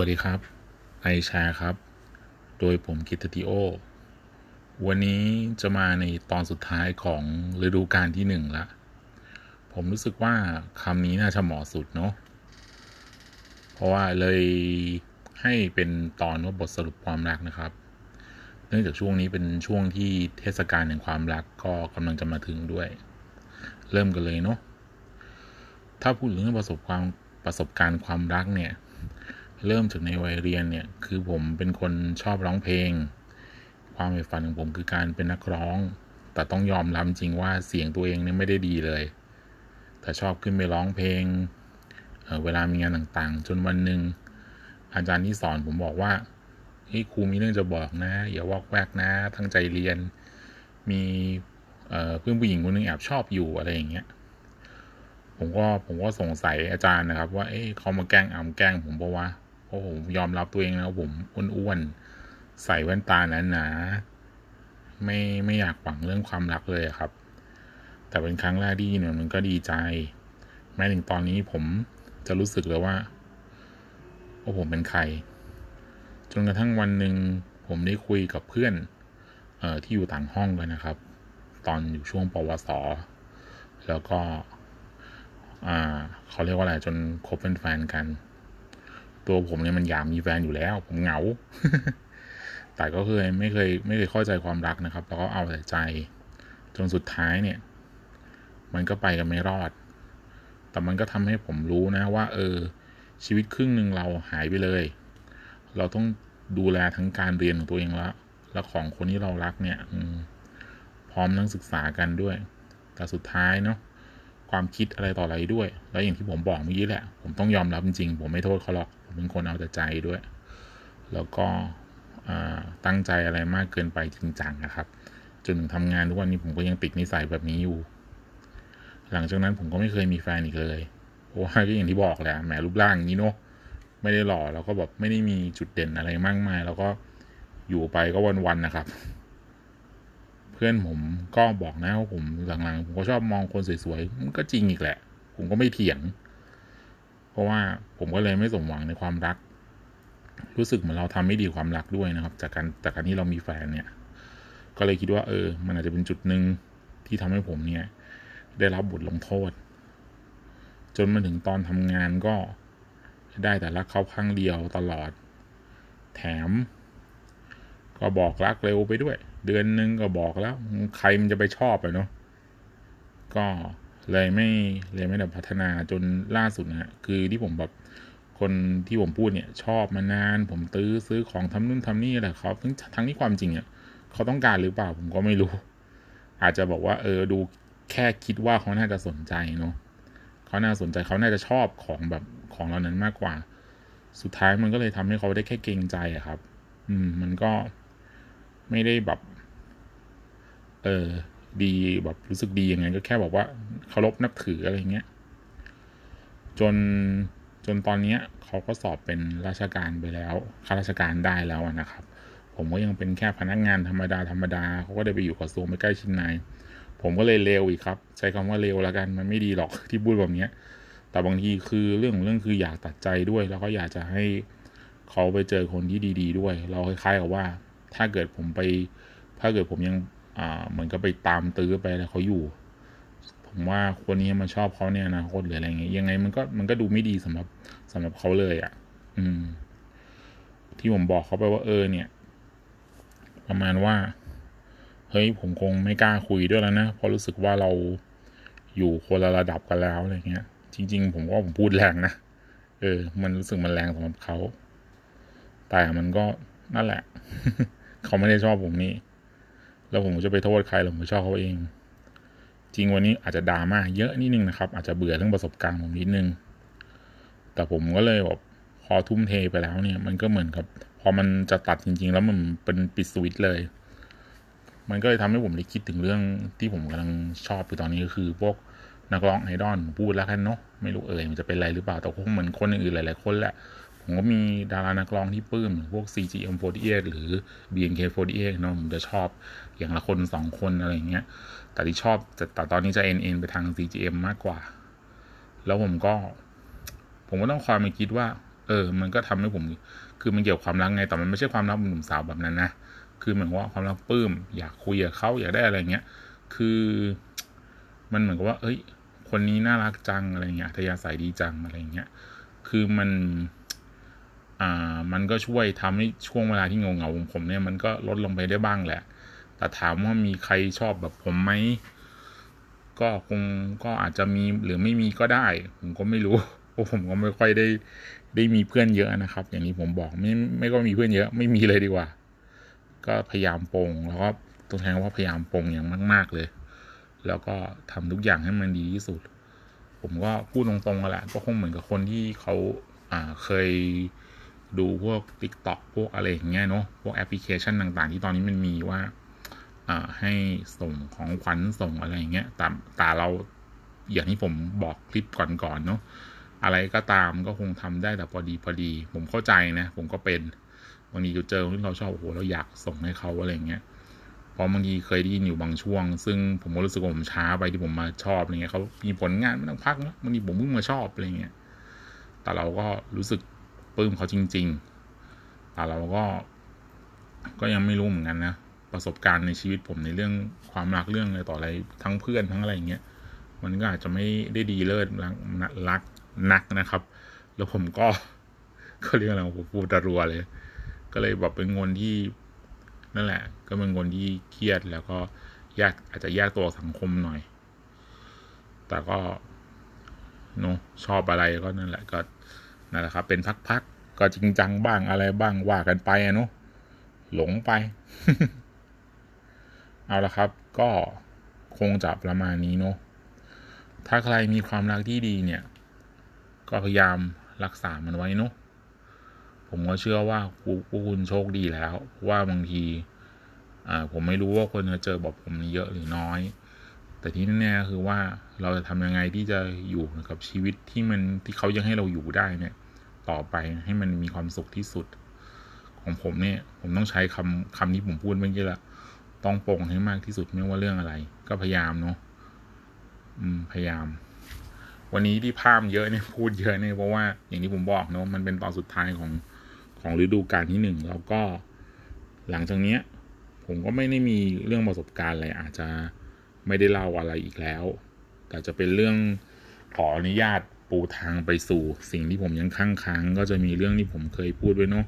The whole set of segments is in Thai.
วัสดีครับ ไอแชร์ครับ โดยผมกิตติโอ วันนี้จะมาในตอนสุดท้ายของฤดูกาลที่หนึ่งละ ผมรู้สึกว่าคำนี้น่าจะเหมาะสุดเนาะ เพราะว่าเลยให้เป็นตอนว่าบทสรุปความรักนะครับ เนื่องจากช่วงนี้เป็นช่วงที่เทศกาลแห่งความรักก็กำลังจะมาถึงด้วย เริ่มกันเลยเนาะ ถ้าพูดถึงเรื่องประสบความประสบการณ์ความรักเนี่ย เริ่มจากในวัยเรียนเนี่ยคือผมเป็นคนชอบร้องเพลง ความใฝ่ฝันของผมคือการเป็นนักร้อง แต่ต้องยอมรับจริงว่าเสียงตัวเองเนี่ยไม่ได้ดีเลย แต่ชอบขึ้นไปร้องเพลงเเวลามีงานต่างๆ จนวันหนึ่งอาจารย์ที่สอนผมบอกว่าเฮ้ยครูมีเรื่องจะบอกนะ อย่าวอกแวกนะตั้งใจเรียน มีเพื่อนผู้หญิงคนนึงแอบชอบอยู่อะไรอย่างเงี้ยผมก็ผมก็สงสัยอาจารย์นะครับ ว่า เอ๊ะเขามาแกล้งอำแกล้งผมเพราะว่า เพราะผมยอมรับตัวเองนะผมอ้วนๆใส่แว่นตาหนาๆไม่ไม่อยากหวังเรื่องความรักเลยครับ แต่เป็นครั้งแรกที่เนี่ยมันก็ดีใจ แม้ถึงตอนนี้ผมจะรู้สึกเลยว่าว่าผมเป็นใคร จนกระทั่งวันหนึ่งผมได้คุยกับเพื่อนออที่อยู่ต่างห้องกันนะครับ ตอนอยู่ช่วงปวส แล้วก็อ่าเขาเรียกว่าอะไรจนคบเป็นแฟนกัน ตัวผมเนี่ยมันอยากมีแฟนอยู่แล้ว ผมเหงา แต่ก็เคยไม่เคยไม่เคยเข้าใจความรักนะครับ แล้วก็เอาแต่ใจ จนสุดท้ายเนี่ย มันก็ไปกันไม่รอด แต่มันก็ทำให้ผมรู้นะว่า เออ ชีวิตครึ่งหนึ่งเราหายไปเลย เราต้องดูแลทั้งการเรียนของตัวเองแล้วและของคนที่เรารักเนี่ยพร้อมทั้งศึกษากันด้วย แต่สุดท้ายเนาะ ความคิดอะไรต่ออะไรด้วย แล้วอย่างที่ผมบอกเมื่อกี้แหละ ผมต้องยอมรับจริงๆ ผมไม่โทษเขาหรอก ผมเป็นคนเอาแต่ใจด้วย แล้วก็ตั้งใจอะไรมากเกินไปจริงจังนะครับ จนถึงทำงานทุกวันนี้ผมก็ยังติดนิสัยแบบนี้อยู่ หลังจากนั้นผมก็ไม่เคยมีแฟนอีกเลย เพราะว่าก็อย่างที่บอกแหละแหมรูปร่างอย่างนี้เนาะ ไม่ได้หล่อแล้วก็แบบไม่ได้มีจุดเด่นอะไรมากมาย แล้วก็อยู่ไปก็วันๆนะครับ เพื่อนผมก็บอกนะว่าผมหลังๆผมก็ชอบมองคนสวยๆมันก็จริงอีกแหละ ผมก็ไม่เถียง เพราะว่าผมก็เลยไม่สมหวังในความรัก รู้สึกเหมือนเราทำไม่ดีความรักด้วยนะครับ จากการจากการที่เรามีแฟนเนี่ย ก็เลยคิดว่า เออ มันอาจจะเป็นจุดหนึ่งที่ทำให้ผมเนี่ย ได้รับบทลงโทษ จนมาถึงตอนทำงานก็ได้แต่รักเขาครั้งเดียวตลอด แถม ก็บอกรักเร็วไปด้วย เดือนนึงก็บอกแล้ว ใครมันจะไปชอบอะเนาะก็เลยไม่เลยไม่ได้พัฒนาจนล่าสุดนะคือที่ผมแบบคนที่ผมพูดเนี่ยชอบมานาน ผมตื้อซื้อของทำนู่นทำนี่อะไรเขาทั้งทั้งที่ความจริงเนี่ยเขาต้องการหรือเปล่าผมก็ไม่รู้ อาจจะบอกว่า เออดูแค่คิดว่าเขาน่าจะสนใจเนาะเขาน่าสนใจเขาน่าจะชอบของแบบของเรานั้นมากกว่า สุดท้ายมันก็เลยทำให้เขาได้แค่เกรงใจอะครับ อืม มันก็ไม่ได้แบบ เออ ดีแบบรู้สึกดียังไงก็แค่บอกว่าเคารพนับถืออะไรเงี้ย จนจนตอนเนี้ยเขาก็สอบเป็นราชการไปแล้วข้าราชการได้แล้วนะครับ ผมก็ยังเป็นแค่พนักงานธรรมดาธรรมดาเขาก็ได้ไปอยู่กระทรวงไม่ใกล้ชิดนายผมก็เลยเลวอีกครับ ใช้คำว่าเลวล้วกันมันไม่ดีหรอกที่พูดแบบเนี้ย แต่บางทีคือเรื่องของเรื่องคืออยากตัดใจด้วย แล้วก็อยากจะให้เขาไปเจอคนที่ดี ๆ ด้วย เราคล้ายๆกับว่า ถ้าเกิดผมไป ถ้าเกิดผมยัง อ่าเหมือนก็ไปตามตื้อไปแล้วเขาอยู่ ผมว่าคนนี้มาชอบเขาเนี่ยนะคนหรืออะไรเงี้ยยังไงมันก็มันก็ดูไม่ดีสำหรับสำหรับเขาเลยอะ่ะ อืม ที่ผมบอกเขาไปว่าเออ เนี่ย ประมาณว่าเฮ้ยผมคงไม่กล้าคุยด้วยแล้วนะเพราะรู้สึกว่าเราอยู่คนละระดับกันแล้วอะไรเงี้ย จริง ๆ ผมก็ผมพูดแรงนะเออ มันรู้สึกมันแรงสำหรับเขา แต่มันก็นั่นแหละ เขาไม่ได้ชอบผมนี่ แล้วผมจะไปโทษใครหรอผมชอบเขาเอง จริงวันนี้อาจจะดราม่าเยอะนิดนึงนะครับ อาจจะเบื่อเรื่องประสบการณ์ผมนิดนึง แต่ผมก็เลยแบบพอทุ่มเทไปแล้วเนี่ย มันก็เหมือนกับ พอมันจะตัดจริง ๆ แล้วมันเป็นปิดสวิตเลย มันก็เลยทำให้ผมได้คิดถึงเรื่องที่ผมกำลังชอบอยู่ตอนนี้ก็คือ พวกนักร้องไอดอลพูดแล้วกันเนาะไม่รู้เอ่ยมันจะเป็นอะไรหรือเปล่าแต่คงเหมือนคนอื่นหลายๆคนแหละ ผมก็มีดารานักร้องที่ปื้มพวก CGM48 หรือ BNK48 เนาะผมจะชอบอย่างละคนสองคนอะไรเงี้ย แต่ที่ชอบแต่ตอนนี้จะเอ็นเอ็นไปทาง CGM มากกว่า แล้วผมก็ ผมก็ต้องคอยมาคิดว่า เออ มันก็ทำให้ผม คือมันเกี่ยวความรักไง แต่มันไม่ใช่ความรักหนุ่มสาวแบบนั้นนะ คือเหมือนว่าความรักปลื้ม อยากคุยกับเขาอยากได้อะไรเงี้ย คือ มันเหมือนกับว่า เอ้ย คนนี้น่ารักจังอะไรเงี้ยทยาศัยดีจังอะไรเงี้ย คือมัน อ่า มันก็ช่วยทำให้ช่วงเวลาที่เงาเงาของผมเนี่ยมันก็ลดลงไปได้บ้างแหละ แต่ถามว่ามีใครชอบแบบผมไหม ก็คงก็อาจจะมีหรือไม่มีก็ได้ ผมก็ไม่รู้เพราะผมก็ไม่ค่อยได้ได้มีเพื่อนเยอะนะครับ อย่างนี้ผมบอกไม่ไม่ก็มีเพื่อนเยอะ ไม่มีเลยดีกว่า ก็พยายามปงแล้วก็ต้องใช้คำว่าพยายามปงอย่างมาก ๆเลย แล้วก็ทำทุกอย่างให้มันดีที่สุด ผมก็พูดตรงๆกันแหละก็คงเหมือนกับคนที่เขาอ่าเคย ดูพวก t ิ k t o k พวกอะไรอย่างเงี้ยเนาะพวกแอปพลิเคชันต่างๆ ที่ตอนนี้มันมีว่าให้ส่งของขวัญส่งอะไรอย่างเงี้ยแต่แต่เราอย่างที่ผมบอกคลิปก่อนๆเนาะอะไรก็ตามก็คงทำได้แต่พอดีพอดี ผมเข้าใจนะ ผมก็เป็นบางทีเราเจอที่เราชอบโอ้โหเราอยากส่งให้เขาอะไรเงี้ยเพราะบางทีเคยได้ยินอยู่บางช่วง ซึ่งผมก็รู้สึกว่าผมช้าไปที่ผมมาชอบอะไรเงี้ยเขามีผลงานไม่ต้องพักนะบางทีผมเพิ่งมาชอบอะไรเงี้ยแต่เราก็รู้สึก ปลื้มเขาจริง ๆ แต่เราก็ก็ยังไม่รู้เหมือนกันนะ ประสบการณ์ในชีวิตผมในเรื่องความรักเรื่องอะไรต่ออะไรทั้งเพื่อนทั้งอะไรเงี้ยมันก็อาจจะไม่ได้ดีเลิศรักรักนักนะครับ แล้วผมก็ก็เรียกอะไรผมพูดตรัวเลย ก็เลยแบบเป็นคนที่นั่นแหละ ก็เป็นคนที่เครียดแล้วก็แยกอาจจะแยกตัวสังคมหน่อย แต่ก็เนาะชอบอะไรก็นั่นแหละก็ นั่นแหละครับ เป็นพักๆก็จริงจังบ้างอะไรบ้างว่ากันไปอะเนาะหลงไป เอาละครับ ก็คงจะประมาณนี้เนาะถ้าใครมีความรักที่ดีเนี่ย ก็พยายามรักษามันไว้เนาะผมก็เชื่อว่าผู้คุณโชคดีแล้วว่าบางที อ่า ผมไม่รู้ว่าคนจะเจอแบบผมเยอะหรือน้อย แต่ที่แน่ๆคือว่าเราจะทำยังไงที่จะอยู่กับชีวิตที่มันที่เขายังให้เราอยู่ได้เนี่ย ต่อไปให้มันมีความสุขที่สุด ของผมเนี่ย ผมต้องใช้คำคำที่ผมพูดเมื่อกี้ละต้องปรงให้มากที่สุดไม่ว่าเรื่องอะไร ก็พยายามเนาะอืมพยายาม วันนี้ที่พามเยอะเนี่ยพูดเยอะเนี่ยเพราะว่าอย่างที่ผมบอกเนาะมันเป็นตอนสุดท้ายของของฤดูกาลที่หนึ่งแล้วก็ หลังจากเนี้ย ผมก็ไม่ได้มีเรื่องประสบการณ์อะไรอาจจะ ไม่ได้เล่าอะไรอีกแล้ว แต่จะเป็นเรื่องขออนุญาตปูทางไปสู่ สิ่งที่ผมยังค้างค้างก็จะมีเรื่องที่ผมเคยพูดไว้เนาะ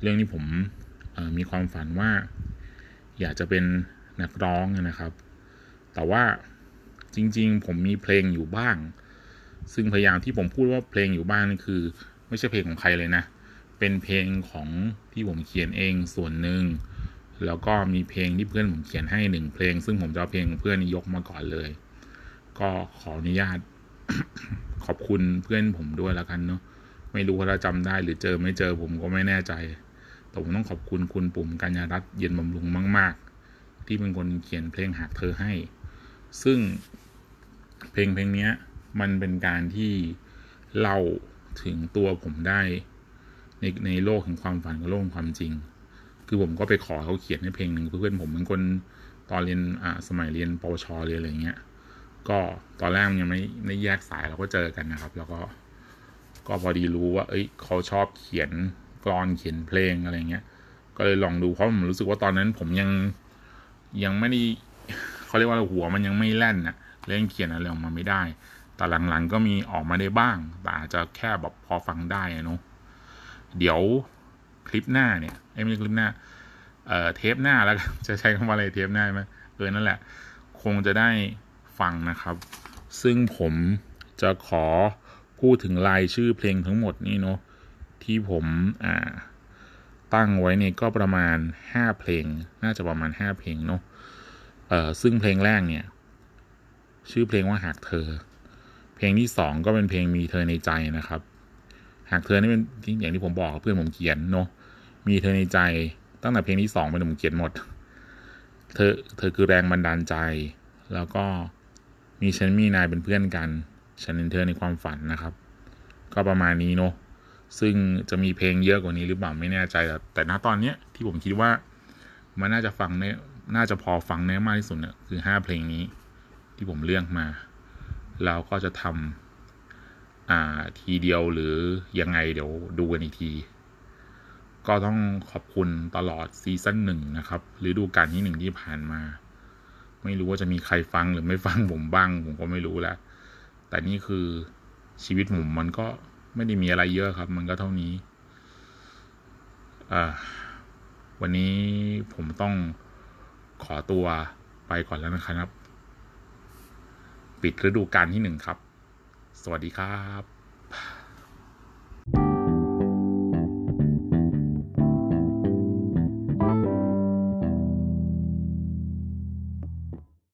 เรื่องที่ผมมีความฝันว่า อยากจะเป็นนักร้องนะครับ แต่ว่าจริง ๆ ผมมีเพลงอยู่บ้าง ซึ่งพยายามที่ผมพูดว่าเพลงอยู่บ้านนี่คือ ไม่ใช่เพลงของใครเลยนะ เป็นเพลงของที่ผมเขียนเองส่วนหนึ่ง แล้วก็มีเพลงที่เพื่อนผมเขียนให้หนึ่งเพลง ซึ่งผมจะเอาเพลงเพื่อนยกมาก่อนเลย ก็ขออนุญาต ขอบคุณเพื่อนผมด้วยแล้วกันเนาะไม่รู้ว่าจำได้หรือเจอไม่เจอผมก็ไม่แน่ใจแต่ผมต้องขอบคุณคุณปุ่มกัญญารัตน์เย็นบำรุงมาก ๆ ที่เป็นคนเขียนเพลงหากเธอให้ ซึ่งเพลงเพลงนี้มันเป็นการที่เล่าถึงตัวผมได้ ในในโลกแห่งความฝันกับโลกความจริง คือผมก็ไปขอเขาเขียนในเพลงหนึ่งเพื่อนผมเป็นคนตอนเรียนอ่าสมัยเรียนปวชเรียนอะไรเงี้ย ก็ตอนแรกยังไม่ไม่แยกสายเราก็เจอกันนะครับ แล้วก็ ก็พอดีรู้ว่า เอ้ยเขาชอบเขียนกรอนเขียนเพลงอะไรเงี้ย ก็เลยลองดูเพราะผมรู้สึกว่าตอนนั้นผมยังยังไม่ได้เขาเรียกว่าหัวมันยังไม่แล่นนะเล่นเขียนอะไรออกมาไม่ได้ แต่หลังๆก็มีออกมาได้บ้าง แต่อาจจะแค่แบบพอฟังได้นะเนาะเดี๋ยว คลิปหน้าเนี่ยไม่ใช่คลิปหน้าเอ่อเทปหน้าแล้วจะใช้คำว่าอะไรเทปหน้าไหมเออนั่นแหละ คงจะได้ฟังนะครับ ซึ่งผมจะขอพูดถึงรายชื่อเพลงทั้งหมดนี่เนาะที่ผมอ่าตั้งไว้เนี่ยก็ประมาณห้าเพลง น่าจะประมาณห้าเพลงเนาะเอ่อซึ่งเพลงแรกเนี่ย ชื่อเพลงว่าหากเธอ เพลงที่สองก็เป็นเพลงมีเธอในใจนะครับ หากเธอนี่เป็นอย่างที่ผมบอกเพื่อนผมเขียนเนาะมีเธอในใจตั้งแต่เพลงที่สองเป็นผมเขียนหมด เธอเธอคือแรงบันดาลใจ แล้วก็มีฉันมีนายเป็นเพื่อนกัน ฉันเห็นเธอในความฝันนะครับ ก็ประมาณนี้เนาะซึ่งจะมีเพลงเยอะกว่านี้หรือเปล่าไม่แน่ใจ แต่แต่ณตอนเนี้ยที่ผมคิดว่ามันน่าจะฟังได้น่าจะพอฟังได้มากที่สุดเนี่ยคือห้าเพลงนี้ที่ผมเลือกมาเราก็จะทอ่า ทีเดียวหรือยังไงเดี๋ยวดูกันอีกที ก็ต้องขอบคุณตลอดซีซั่นหนึ่งนะครับฤดูกาลที่หนึ่งที่ผ่านมา ไม่รู้ว่าจะมีใครฟังหรือไม่ฟังผมบ้าง ผมก็ไม่รู้แหละแต่นี่คือชีวิตผมมันก็ไม่ได้มีอะไรเยอะครับ มันก็เท่านี้วันนี้ผมต้องขอตัวไปก่อนแล้วนะครับ ปิดฤดูกาลที่หนึ่งครับ สวัสดีครับ